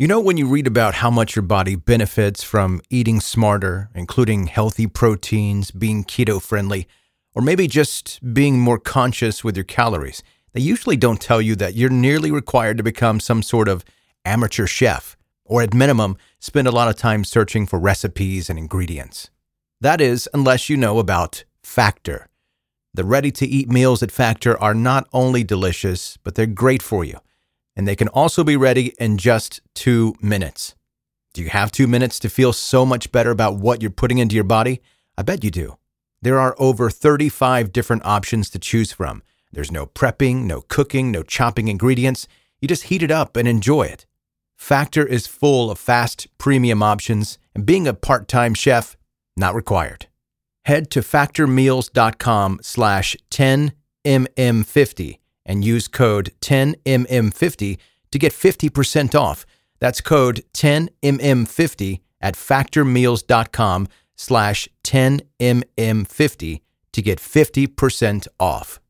You know, when you read about how much your body benefits from eating smarter, including healthy proteins, being keto friendly, or maybe just being more conscious with your calories, they usually don't tell you that you're nearly required to become some sort of amateur chef, or at minimum, spend a lot of time searching for recipes and ingredients. That is, unless you know about Factor. The ready to eat meals at Factor are not only delicious, but they're great for you and they can also be ready in just two minutes. Do you have two minutes to feel so much better about what you're putting into your body? I bet you do. There are over 35 different options to choose from. There's no prepping, no cooking, no chopping ingredients. You just heat it up and enjoy it. Factor is full of fast, premium options, and being a part-time chef, not required. Head to factormeals.com slash 10mm50 and use code 10mm50 to get 50% off. That's code 10mm50 at factormeals.com slash 10mm50 to get 50% off.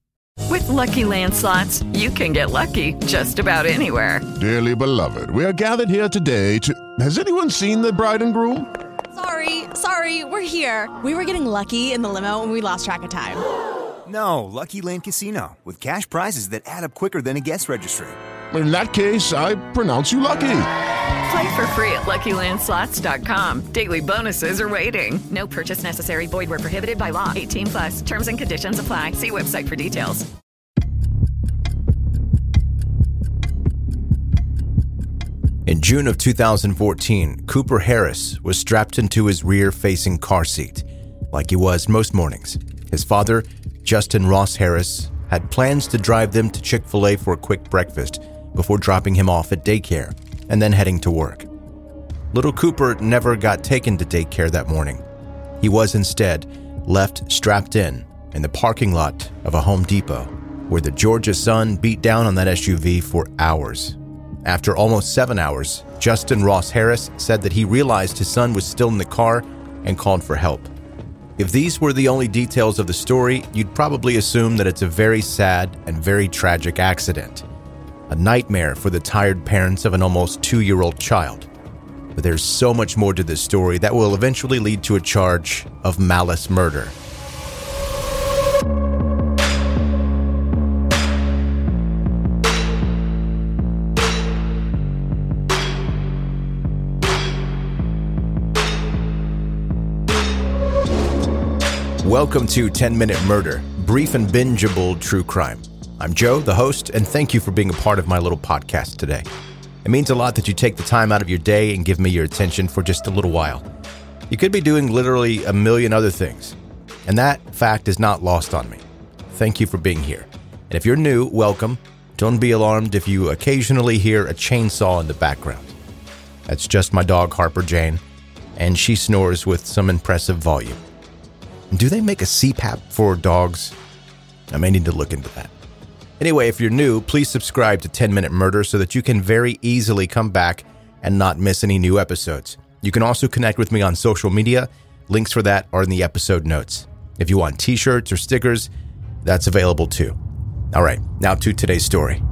With Lucky Land slots, you can get lucky just about anywhere. Dearly beloved, we are gathered here today to... Has anyone seen the bride and groom? Sorry, sorry, we're here. We were getting lucky in the limo and we lost track of time. No, Lucky Land Casino, with cash prizes that add up quicker than a guest registry. In that case, I pronounce you lucky. Play for free at LuckyLandSlots.com. Daily bonuses are waiting. No purchase necessary. Void where prohibited by law. 18 plus. Terms and conditions apply. See website for details. In June of 2014, Cooper Harris was strapped into his rear-facing car seat, like he was most mornings. His father Justin Ross Harris had plans to drive them to Chick fil A for a quick breakfast before dropping him off at daycare and then heading to work. Little Cooper never got taken to daycare that morning. He was instead left strapped in in the parking lot of a Home Depot, where the Georgia sun beat down on that SUV for hours. After almost seven hours, Justin Ross Harris said that he realized his son was still in the car and called for help. If these were the only details of the story, you'd probably assume that it's a very sad and very tragic accident. A nightmare for the tired parents of an almost two year old child. But there's so much more to this story that will eventually lead to a charge of malice murder. Welcome to 10 Minute Murder, brief and bingeable true crime. I'm Joe, the host, and thank you for being a part of my little podcast today. It means a lot that you take the time out of your day and give me your attention for just a little while. You could be doing literally a million other things, and that fact is not lost on me. Thank you for being here. And if you're new, welcome. Don't be alarmed if you occasionally hear a chainsaw in the background. That's just my dog, Harper Jane, and she snores with some impressive volume. Do they make a CPAP for dogs? I may need to look into that. Anyway, if you're new, please subscribe to 10 Minute Murder so that you can very easily come back and not miss any new episodes. You can also connect with me on social media. Links for that are in the episode notes. If you want t shirts or stickers, that's available too. All right, now to today's story.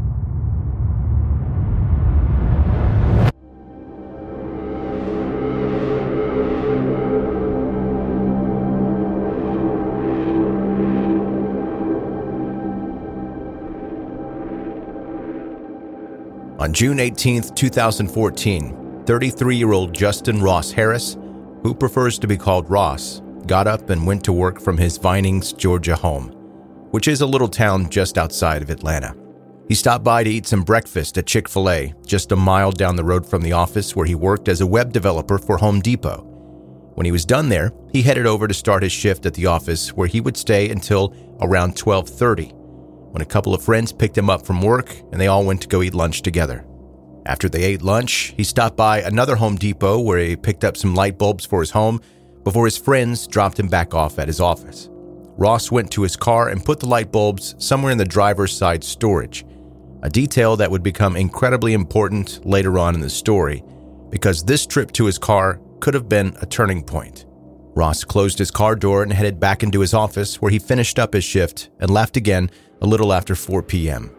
On June 18, 2014, 33 year old Justin Ross Harris, who prefers to be called Ross, got up and went to work from his Vinings, Georgia home, which is a little town just outside of Atlanta. He stopped by to eat some breakfast at Chick fil A, just a mile down the road from the office where he worked as a web developer for Home Depot. When he was done there, he headed over to start his shift at the office where he would stay until around 12:30 when a couple of friends picked him up from work and they all went to go eat lunch together. After they ate lunch, he stopped by another Home Depot where he picked up some light bulbs for his home before his friends dropped him back off at his office. Ross went to his car and put the light bulbs somewhere in the driver's side storage, a detail that would become incredibly important later on in the story because this trip to his car could have been a turning point. Ross closed his car door and headed back into his office where he finished up his shift and left again a little after 4 p.m.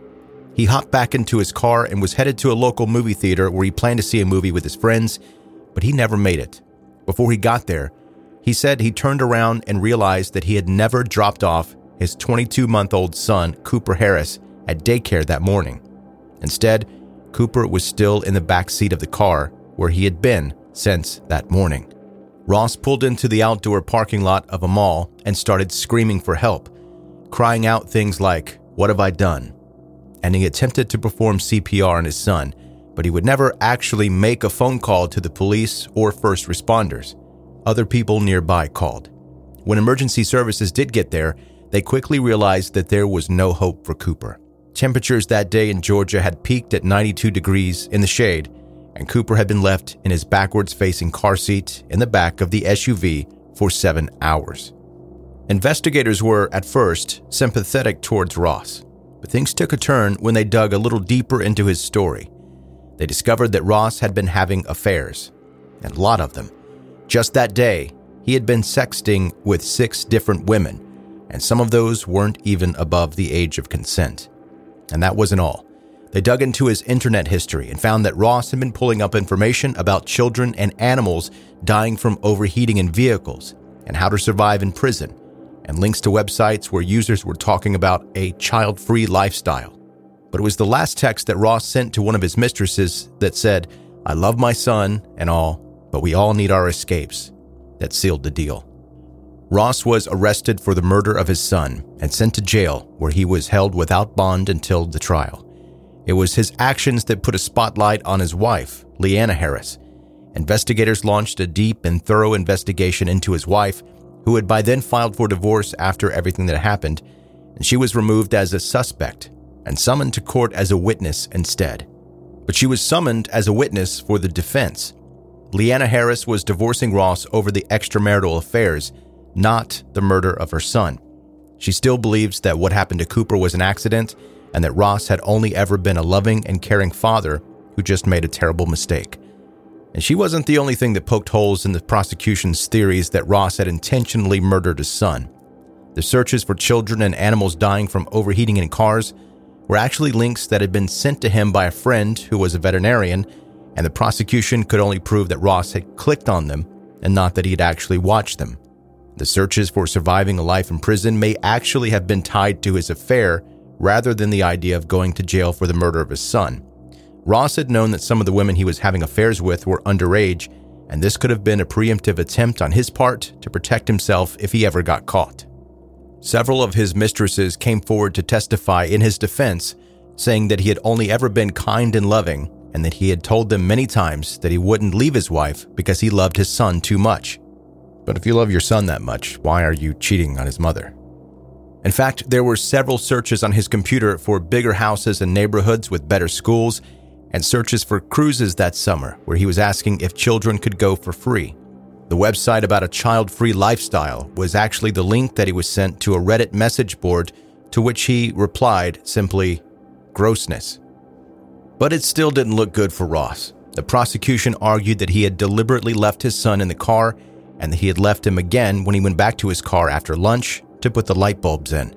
He hopped back into his car and was headed to a local movie theater where he planned to see a movie with his friends, but he never made it. Before he got there, he said he turned around and realized that he had never dropped off his 22 month old son, Cooper Harris, at daycare that morning. Instead, Cooper was still in the back seat of the car where he had been since that morning. Ross pulled into the outdoor parking lot of a mall and started screaming for help, crying out things like, What have I done? And he attempted to perform CPR on his son, but he would never actually make a phone call to the police or first responders. Other people nearby called. When emergency services did get there, they quickly realized that there was no hope for Cooper. Temperatures that day in Georgia had peaked at 92 degrees in the shade, and Cooper had been left in his backwards facing car seat in the back of the SUV for seven hours. Investigators were, at first, sympathetic towards Ross, but things took a turn when they dug a little deeper into his story. They discovered that Ross had been having affairs, and a lot of them. Just that day, he had been sexting with six different women, and some of those weren't even above the age of consent. And that wasn't all. They dug into his internet history and found that Ross had been pulling up information about children and animals dying from overheating in vehicles and how to survive in prison, and links to websites where users were talking about a child free lifestyle. But it was the last text that Ross sent to one of his mistresses that said, I love my son and all, but we all need our escapes, that sealed the deal. Ross was arrested for the murder of his son and sent to jail where he was held without bond until the trial. It was his actions that put a spotlight on his wife, Leanna Harris. Investigators launched a deep and thorough investigation into his wife, who had by then filed for divorce after everything that happened, and she was removed as a suspect and summoned to court as a witness instead. But she was summoned as a witness for the defense. Leanna Harris was divorcing Ross over the extramarital affairs, not the murder of her son. She still believes that what happened to Cooper was an accident and that Ross had only ever been a loving and caring father who just made a terrible mistake. And she wasn't the only thing that poked holes in the prosecution's theories that Ross had intentionally murdered his son. The searches for children and animals dying from overheating in cars were actually links that had been sent to him by a friend who was a veterinarian, and the prosecution could only prove that Ross had clicked on them and not that he had actually watched them. The searches for surviving a life in prison may actually have been tied to his affair rather than the idea of going to jail for the murder of his son. Ross had known that some of the women he was having affairs with were underage, and this could have been a preemptive attempt on his part to protect himself if he ever got caught. Several of his mistresses came forward to testify in his defense, saying that he had only ever been kind and loving, and that he had told them many times that he wouldn't leave his wife because he loved his son too much. But if you love your son that much, why are you cheating on his mother? In fact, there were several searches on his computer for bigger houses and neighborhoods with better schools, and searches for cruises that summer where he was asking if children could go for free. The website about a child free lifestyle was actually the link that he was sent to a Reddit message board to which he replied simply, grossness. But it still didn't look good for Ross. The prosecution argued that he had deliberately left his son in the car and that he had left him again when he went back to his car after lunch to put the light bulbs in.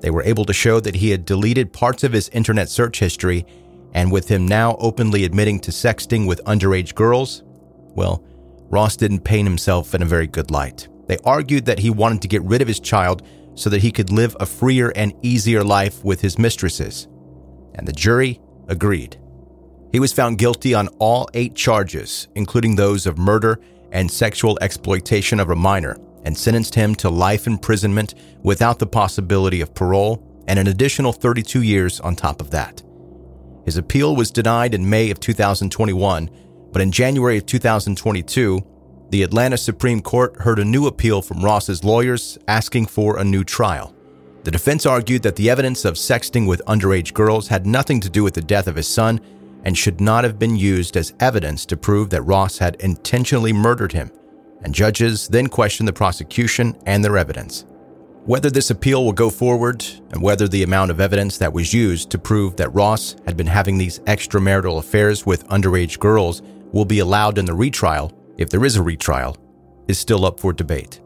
They were able to show that he had deleted parts of his internet search history, and with him now openly admitting to sexting with underage girls, well, Ross didn't paint himself in a very good light. They argued that he wanted to get rid of his child so that he could live a freer and easier life with his mistresses. And the jury agreed. He was found guilty on all eight charges, including those of murder and sexual exploitation of a minor, and sentenced him to life imprisonment without the possibility of parole and an additional 32 years on top of that. His appeal was denied in May of 2021, but in January of 2022, the Atlanta Supreme Court heard a new appeal from Ross's lawyers asking for a new trial. The defense argued that the evidence of sexting with underage girls had nothing to do with the death of his son and should not have been used as evidence to prove that Ross had intentionally murdered him. And judges then question the prosecution and their evidence. Whether this appeal will go forward and whether the amount of evidence that was used to prove that Ross had been having these extramarital affairs with underage girls will be allowed in the retrial, if there is a retrial, is still up for debate.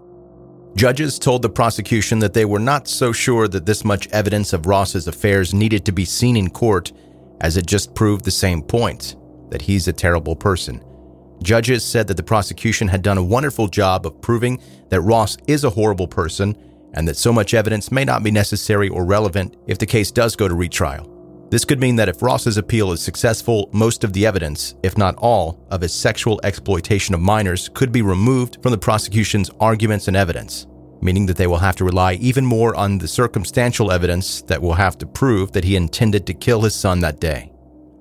Judges told the prosecution that they were not so sure that this much evidence of Ross's affairs needed to be seen in court, as it just proved the same point that he's a terrible person. Judges said that the prosecution had done a wonderful job of proving that Ross is a horrible person and that so much evidence may not be necessary or relevant if the case does go to retrial. This could mean that if Ross's appeal is successful, most of the evidence, if not all, of his sexual exploitation of minors could be removed from the prosecution's arguments and evidence, meaning that they will have to rely even more on the circumstantial evidence that will have to prove that he intended to kill his son that day.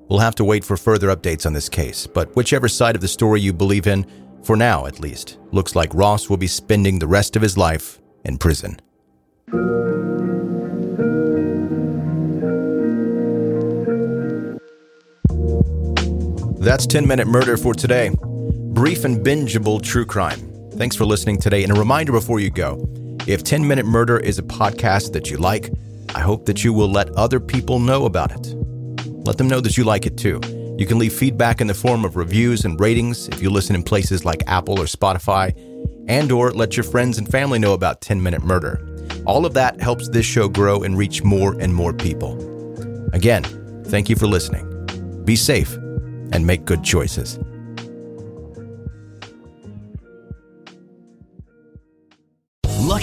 We'll have to wait for further updates on this case, but whichever side of the story you believe in, for now at least, looks like Ross will be spending the rest of his life in prison. That's 10 Minute Murder for today. Brief and bingeable true crime. Thanks for listening today. And a reminder before you go if 10 Minute Murder is a podcast that you like, I hope that you will let other people know about it. Let them know that you like it too. You can leave feedback in the form of reviews and ratings if you listen in places like Apple or Spotify, and or let your friends and family know about 10 Minute Murder. All of that helps this show grow and reach more and more people. Again, thank you for listening. Be safe and make good choices.